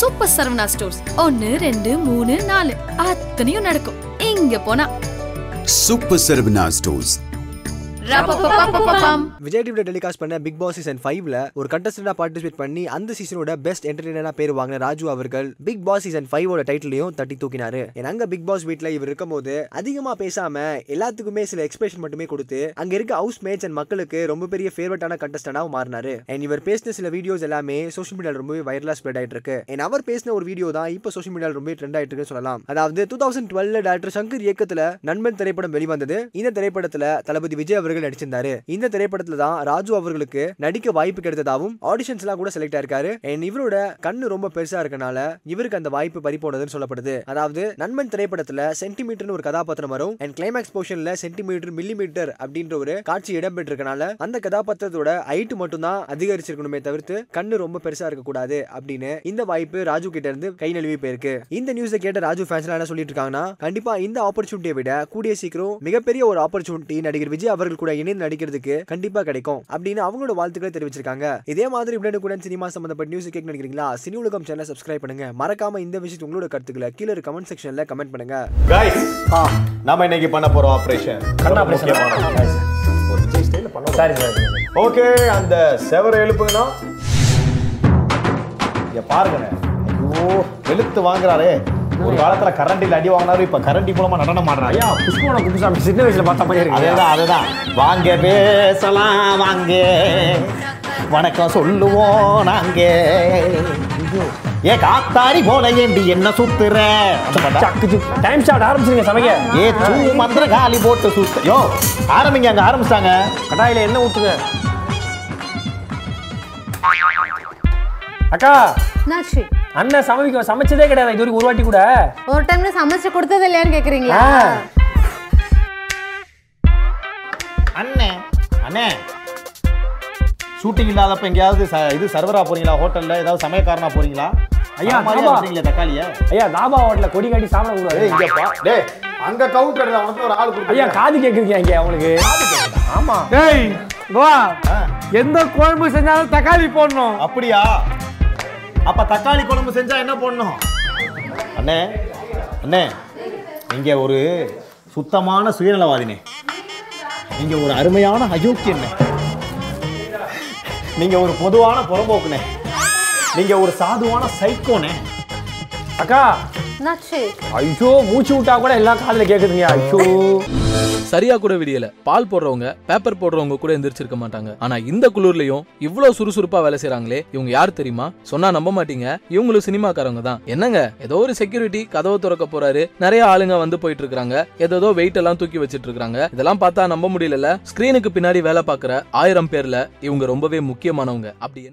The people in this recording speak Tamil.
Super Saravana stores. ஒன்னு ரெண்டு மூணு நாலு. அத்தனையும் நடக்கும். இங்க போனா. Super Saravana stores. விஜய் டிவில டெலிகாஸ்ட் பண்ண பிக் பாஸ் சீசன் ஃபைவ்ல ஒரு கண்டஸ்டண்டா பார்ட்டிசிபேட் பண்ணி அந்த சீசனோட பெஸ்ட் என்டர்டைனரா பேர் வாங்கின ராஜு அவர்கள் பிக் பாஸ் சீசன் ஃபைவோட டைட்டிலையும் தட்டி தூக்கினாரு. ஏன்னா அங்க பிக் பாஸ் வீட்ல இவர் இருக்கும்போது அதிகமா பேசாம எல்லாத்துக்குமே சில எக்ஸ்பிரஷன் மட்டுமே கொடுத்து அங்க இருக்க ஹவுஸ் மேட்ச் அண்ட் மக்களுக்கு ரொம்ப பெரிய ஃபேவரட்டான கண்டஸ்டண்டாவும் மாறினாரு. அண்ட் இவர் பேசின சில வீடியோஸ் எல்லாமே சோஷியல் மீடியால ரொம்பவே வைரலா ஸ்ப்ரெட் ஆயிட்டு இருக்கு. அண்ட் அவர் பேசின ஒரு வீடியோ தான் இப்போ சோஷியல் மீடியால ரொம்ப ட்ரெண்ட் ஆயிட்டு இருக்குன்னு சொல்லலாம். அதாவது two thousand twelve doctor Shankar இயக்கத்துல நண்பன் திரைப்படம் வெளிவந்தது. இந்த திரைப்படத்துல தளபதி விஜய் அவர்கள் நடிச்சிருந்தாரு. இந்த திரைப்படத்துல தான் ராஜு அவர்களுக்கு நடிக்க வாய்ப்பு கிடைத்ததாவும் ஆடிஷன்ஸ் எல்லாம் கூட செலக்ட் ஆயிருக்காரு. அண்ட் இவரோட கண்ணு ரொம்ப பெருசா இருக்கனால இவருக்கு அந்த வாய்ப்பு பறிப்போனதுன்னு சொல்லப்படுது. அதாவது நண்பன் திரைப்படத்துல சென்டிமீட்டர்னு ஒரு கதாபாத்திரம் வரும். அண்ட் கிளைமேக்ஸ் போர்ஷன்ல சென்டிமீட்டர் மில்லிமீட்டர் அப்படின்ற ஒரு காட்சி இடம்பெற்றிருக்கனால அந்த கதாபாத்திரத்தோட ஹைட் மட்டும் தான் அதிகரிச்சிருக்கணுமே தவிர்த்து கண்ணு ரொம்ப பெருசா இருக்க கூடாது அப்படின்னு இந்த வாய்ப்பு ராஜு கிட்ட இருந்து கை நழுவி போயிருக்கு. இந்த நியூஸை கேட்ட ராஜு ஃபேன்ஸ் என்ன சொல்லிட்டு இருக்காங்கன்னா கண்டிப்பா இந்த ஆப்பர்ச்சுனிட்டியை விட கூடிய சீக்கிரம் மிகப்பெரிய ஒரு ஆப்பர்ச்சுனிட்டி நடிகர் விஜய் அவர்கள் கூட இணைந்து நடிக்கிறதுக்கு கண்டிப்பா கிடைக்கும் அப்படின்னு அவங்களோட வாழ்த்துக்களை தெரிவிச்சிருக்காங்க. இதே மாதிரி உடனுக்குடன் சினிமா சம்பந்தப்பட்ட நியூஸ் கேட்க நினைக்கிறீங்களா? சினி உலகம் சேனல் சப்ஸ்கிரைப் பண்ணுங்க. மறக்காம இந்த விஷயத்து உங்களோட கருத்துக்களை கீழே கமெண்ட் செக்ஷன்ல கமெண்ட் பண்ணுங்க. நாம இன்னைக்கு பண்ண போறோம் ஆபரேஷன் கண்ணா ஆபரேஷன் சாரி சார் ஓகே அந்த செவரை எழுப்புங்கண்ணா. பாருங்கண்ணே. ஐயோ வெளுத்து வாங்குறாரே. ஒரு காலத்துல கரண்டில் அடி வாங்கினாரு இப்ப கரண்டி மூலமா நடனம் ஆடுறாரு. ஐயா குப்புசாமி சின்ன வயசுல பார்த்த மாதிரி இருக்கு. அதேதான் அதேதான். வாங்க பேசலாம் வாங்க. வணக்கம் சொல்லுவோம் நாங்க. ஏ காத்தாடி போல ஏண்டி என்ன சுத்துற? சக்கு டைம் ஸ்டார்ட் ஆரம்பிச்சிருங்க சமைக்க ஏ தூ மந்திர காலி போட்டு சுத்த. யோ ஆரம்பிங்க அங்க ஆரம்பிச்சிட்டாங்க. கடாயில என்ன ஊத்துங்க. அக்கா. என்னாச்சு அண்ணன் சமைக்க சமைச்சதே கிடையாது. இது வரைக்கும் ஒரு வாட்டி கூட. ஒரு டைம்ல சமைச்சு கொடுத்தது இல்லையான்னு கேக்குறீங்களா. அண்ணே அண்ணே. ஷூட்டிங் இல்லாதப்ப எங்கேயாவது ச- இது சர்வரா போறீங்களா? ஹோட்டல்ல ஏதாவது சமயக்காரனா போறீங்களா? ஐயா, ஐயா மாதிரி ஆமா. வர்றீங்களே தக்காளிய? ஐயா தாபா ஹோட்டல்ல கொடி காட்டி சாப்பிட கூடாது. இங்க பா. டேய் அங்க கவுண்டர்ல உனக்கு ஒரு ஆள் ஐயா காது கேக்குறீங்க இங்க அவங்களுக்கு. ஆமா. டேய் வா. எந்த குழம்பு செஞ்சாலும் தக்காளி போடணும். அப்படியா? அப்ப தக்காளி குழம்பு செஞ்சா என்ன பண்ணணும் அண்ணே அண்ணே நீங்க ஒரு சுத்தமான சுயநலவாதினே. நீங்க ஒரு அருமையான அயோக்கியண்ணே. நீங்க ஒரு பொதுவான புறம்போக்குனே நீங்க ஒரு சாதுவான சைக்கோனே அக்கா ஐயோ மூச்சு விட்டா கூட எல்லாம் காதுல கேக்குதுங்க. ஐயோ. சரியா கூட விடியல. பால் போடுறவங்க பேப்பர் போடுறவங்க கூட எந்திரிச்சிருக்க மாட்டாங்க. ஆனா இந்த குளிர்லயும் இவ்வளவு சுறுசுறுப்பா வேலை செய்யறாங்களே இவங்க யார் தெரியுமா? சொன்னா நம்ப மாட்டீங்க. இவங்களும் சினிமாக்காரங்க தான். என்னங்க? ஏதோ ஒரு செக்யூரிட்டி கதவை திறக்க போறாரு. நிறைய ஆளுங்க வந்து போயிட்டு இருக்காங்க ஏதோ வெயிட் எல்லாம் தூக்கி வச்சிட்டு இருக்காங்க இதெல்லாம் பார்த்தா நம்ப முடியல ஸ்கிரீனுக்கு பின்னாடி வேலை பார்க்குற ஆயிரம் பேர்ல இவங்க ரொம்பவே முக்கியமானவங்க. அப்படி